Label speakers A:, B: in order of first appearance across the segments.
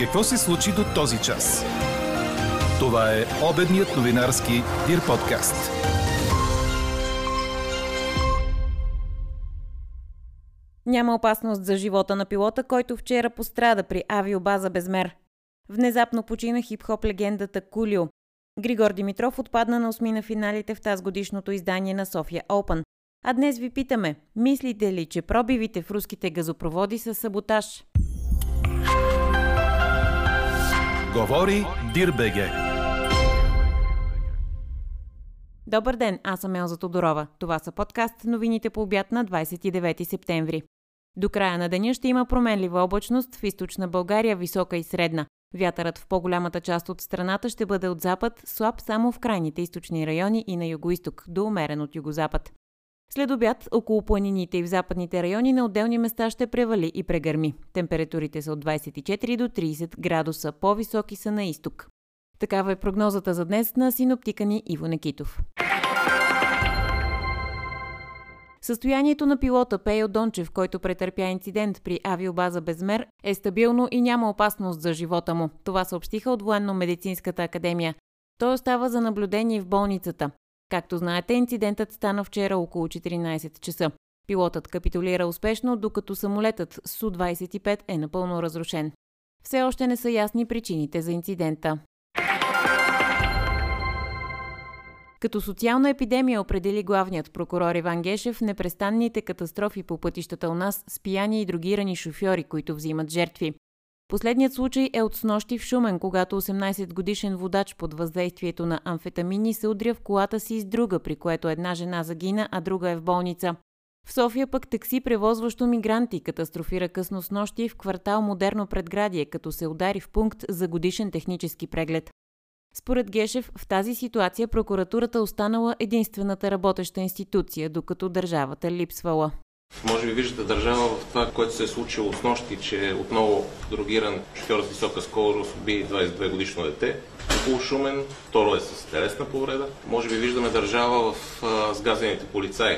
A: Какво се случи до този час? Това е обедният новинарски Дир подкаст.
B: Няма опасност за живота на пилота, който вчера пострада при авиобаза Безмер. Внезапно почина хип-хоп легендата Кулио. Григор Димитров отпадна на осми на финалите в тази годишното издание на София Open. А днес ви питаме, мислите ли, че пробивите в руските газопроводи са саботаж?
A: Говори Дирбеге.
B: Добър ден, аз съм Елза Тодорова. Това са подкаст новините по обяд на 29 септември. До края на деня ще има променлива облачност в източна България, висока и средна. Вятърът в по-голямата част от страната ще бъде от запад, слаб само в крайните източни райони и на югоисток, до умерен от югозапад. След обяд, около планините и в западните райони на отделни места ще превали и прегърми. Температурите са от 24 до 30 градуса, по-високи са на изток. Такава е прогнозата за днес на синоптика ни Иво Некитов. Състоянието на пилота Пейо Дончев, който претърпя инцидент при авиобаза Безмер, е стабилно и няма опасност за живота му. Това съобщиха от Военно-медицинската академия. Той остава за наблюдение в болницата. Както знаете, инцидентът стана вчера около 14 часа. Пилотът капитулира успешно, докато самолетът Су-25 е напълно разрушен. Все още не са ясни причините за инцидента. Като социална епидемия определи главният прокурор Иван Гешев непрестанните катастрофи по пътищата у нас с пияни и другирани шофьори, които взимат жертви. Последният случай е от снощи в Шумен, когато 18 годишен водач под въздействието на амфетамини се удря в колата си с друга, при което една жена загина, а друга е в болница. В София пък такси, превозващо мигранти, катастрофира късно с нощи в квартал Модерно предградие, като се удари в пункт за годишен технически преглед. Според Гешев, в тази ситуация прокуратурата останала единствената работеща институция, докато държавата липсвала.
C: Може би виждате държава в това, което се е случило с нощи, че отново другиран шофьор с висока скорост уби 22 годишно дете. Около Шумен, второ е с телесна повреда. Може би виждаме държава в а, сгазените полицаи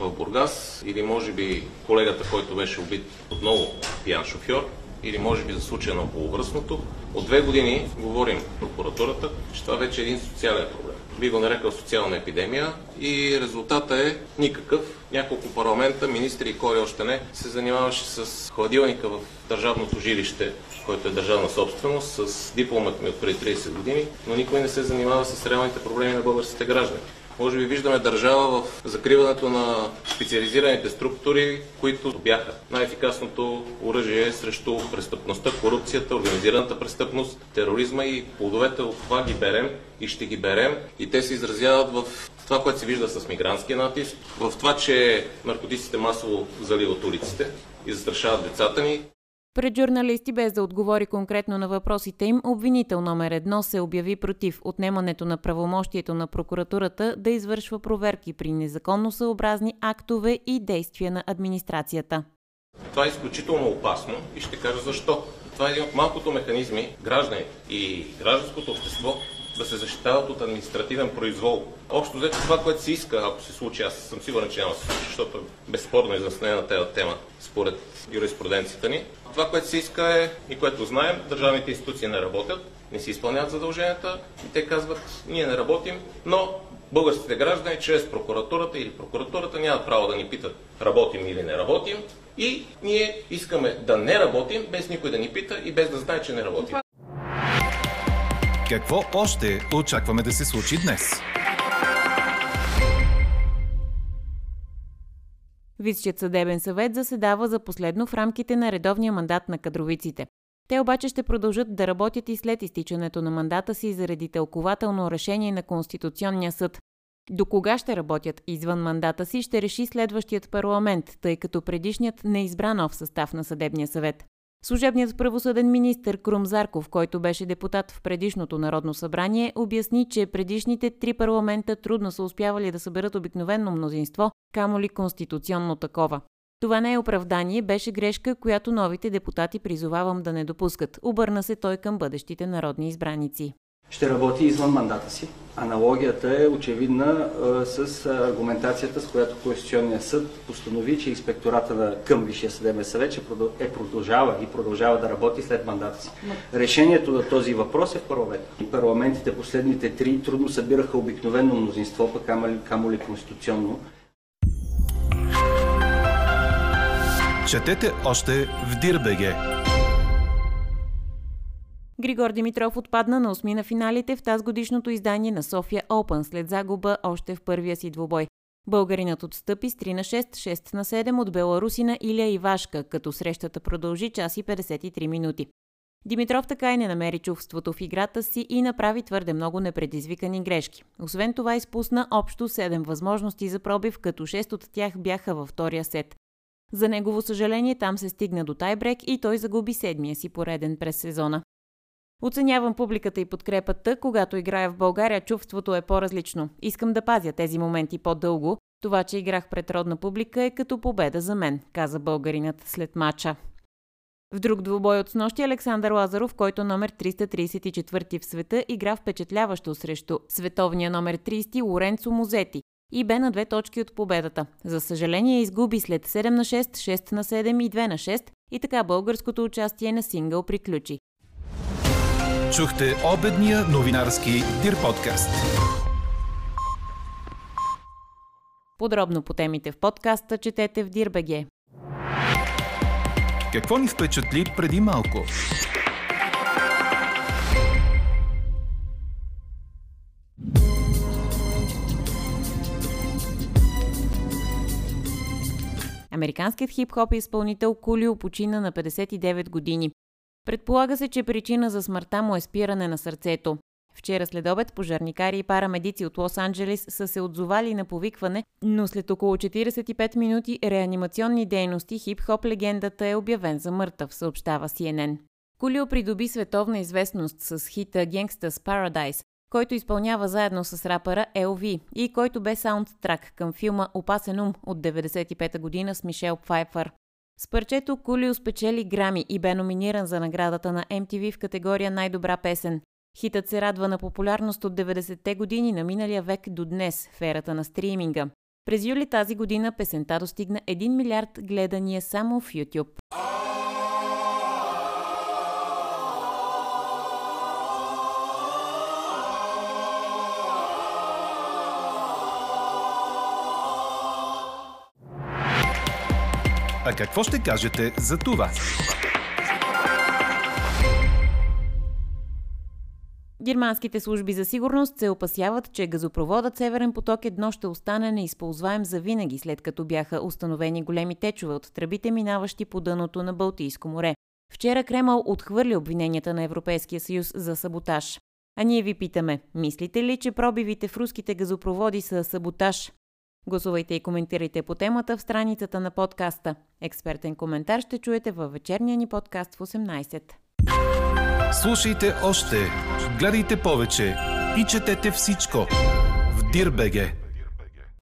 C: в Бургас или може би колегата, който беше убит отново пиян шофьор или може би за случая на околовръстното. От две години говорим прокуратурата, че това вече е един социален проблем. Би го нарекал социална епидемия и резултата е никакъв. Няколко парламента, министри и кой още не, се занимаваше с хладилника в държавното жилище, който е държавна собственост, с дипломът ми от преди 30 години, но никой не се занимава с реалните проблеми на българските граждани. Може би виждаме държава в закриването на специализираните структури, които бяха най-ефикасното оръжие срещу престъпността, корупцията, организираната престъпност, тероризма и плодовете от това ги берем и ще ги берем и те се изразяват в това, което се вижда с мигрантския натиск, в това, че наркотиците масово заливат улиците и застрашават децата ни.
B: Пред журналисти, без да отговори конкретно на въпросите им, обвинител номер едно се обяви против отнемането на правомощието на прокуратурата да извършва проверки при незаконно съобразни актове и действия на администрацията.
C: Това е изключително опасно и ще кажа защо. Това е един от малкото механизми граждани и гражданското общество да се защитават от административен произвол. Общо взето това, което се иска, ако се случи, аз съм сигурен, че няма да се случи, защото е безспорно изяснена тази тема според юриспруденцията ни. Това, което се иска е и което знаем, държавните институции не работят, не си изпълняват задълженията и те казват, ние не работим, но българските граждани чрез прокуратурата или прокуратурата нямат право да ни питат работим или не работим и ние искаме да не работим, без никой да ни пита и без да знае, че не работим.
A: Какво още очакваме да се случи днес?
B: Висшият съдебен съвет заседава за последно в рамките на редовния мандат на кадровиците. Те обаче ще продължат да работят и след изтичането на мандата си заради тълкователно решение на Конституционния съд. До кога ще работят извън мандата си ще реши следващият парламент, тъй като предишният не избра нов състав на съдебния съвет. Служебният правосъден министр Крум Зарков, който беше депутат в предишното Народно събрание, обясни, че предишните три парламента трудно са успявали да съберат обикновено мнозинство, камо ли конституционно такова. Това не е оправдание, беше грешка, която новите депутати призовавам да не допускат. Обърна се той към бъдещите народни избраници.
D: Ще работи извън мандата си. Аналогията е очевидна а, с аргументацията, с която Конституционният съд постанови, че инспектората на към Висшия съдебен съвет че е продължава и продължава да работи след мандата си. Решението на този въпрос е в парламент. Парламентите последните три трудно събираха обикновено мнозинство, пък камо ли конституционно.
A: Четете още в Дирбеге.
B: Григор Димитров отпадна на осми на финалите в тази годишното издание на София Open след загуба още в първия си двубой. Българинът отстъпи с 3 на 6, 6 на 7 от беларусина Илия Ивашка, като срещата продължи час и 53 минути. Димитров така и не намери чувството в играта си и направи твърде много непредизвикани грешки. Освен това изпусна общо 7 възможности за пробив, като 6 от тях бяха във втория сет. За негово съжаление там се стигна до тайбрек и той загуби седмия си пореден през сезона. Оценявам публиката и подкрепата, когато играя в България, чувството е по-различно. Искам да пазя тези моменти по-дълго. Това, че играх пред родна публика е като победа за мен, каза българинът след матча. В друг двубой от снощи Александър Лазаров, който номер 334 в света, игра впечатляващо срещу световния номер 30 Лоренцо Музети и бе на две точки от победата. За съжаление изгуби след 7 на 6, 6 на 7 и 2 на 6 и така българското участие на сингъл приключи.
A: Чухте обедния новинарски Дир подкаст.
B: Подробно по темите в подкаста четете в Дирбеге.
A: Какво ни впечатли преди малко?
B: Американският хип-хоп изпълнител Кулио почина на 59 години. Предполага се, че причина за смъртта му е спиране на сърцето. Вчера след обед пожарникари и парамедици от Лос-Анджелес са се отзовали на повикване, но след около 45 минути реанимационни дейности хип-хоп легендата е обявен за мъртъв, съобщава CNN. Кулио придоби световна известност с хита Gangsta's Paradise, който изпълнява заедно с рапъра LV и който бе саундтрак към филма Опасен ум от 1995 година с Мишел Пфайфър. С парчето Кулио спечели грами и бе номиниран за наградата на MTV в категория Най-добра песен. Хитът се радва на популярност от 90-те години на миналия век до днес в ерата на стриминга. През юли тази година песента достигна 1 милиард гледания само в YouTube.
A: А какво ще кажете за това?
B: Германските служби за сигурност се опасяват, че газопроводът Северен поток едно ще остане неизползваем за винаги, след като бяха установени големи течове от тръбите, минаващи по дъното на Балтийско море. Вчера Кремъл отхвърли обвиненията на Европейския съюз за саботаж. А ние ви питаме, мислите ли, че пробивите в руските газопроводи са саботаж? Гласувайте и коментирайте по темата в страницата на подкаста. Експертен коментар ще чуете във вечерния ни подкаст в 18.
A: Слушайте още, гледайте повече и четете всичко в Дирбеге.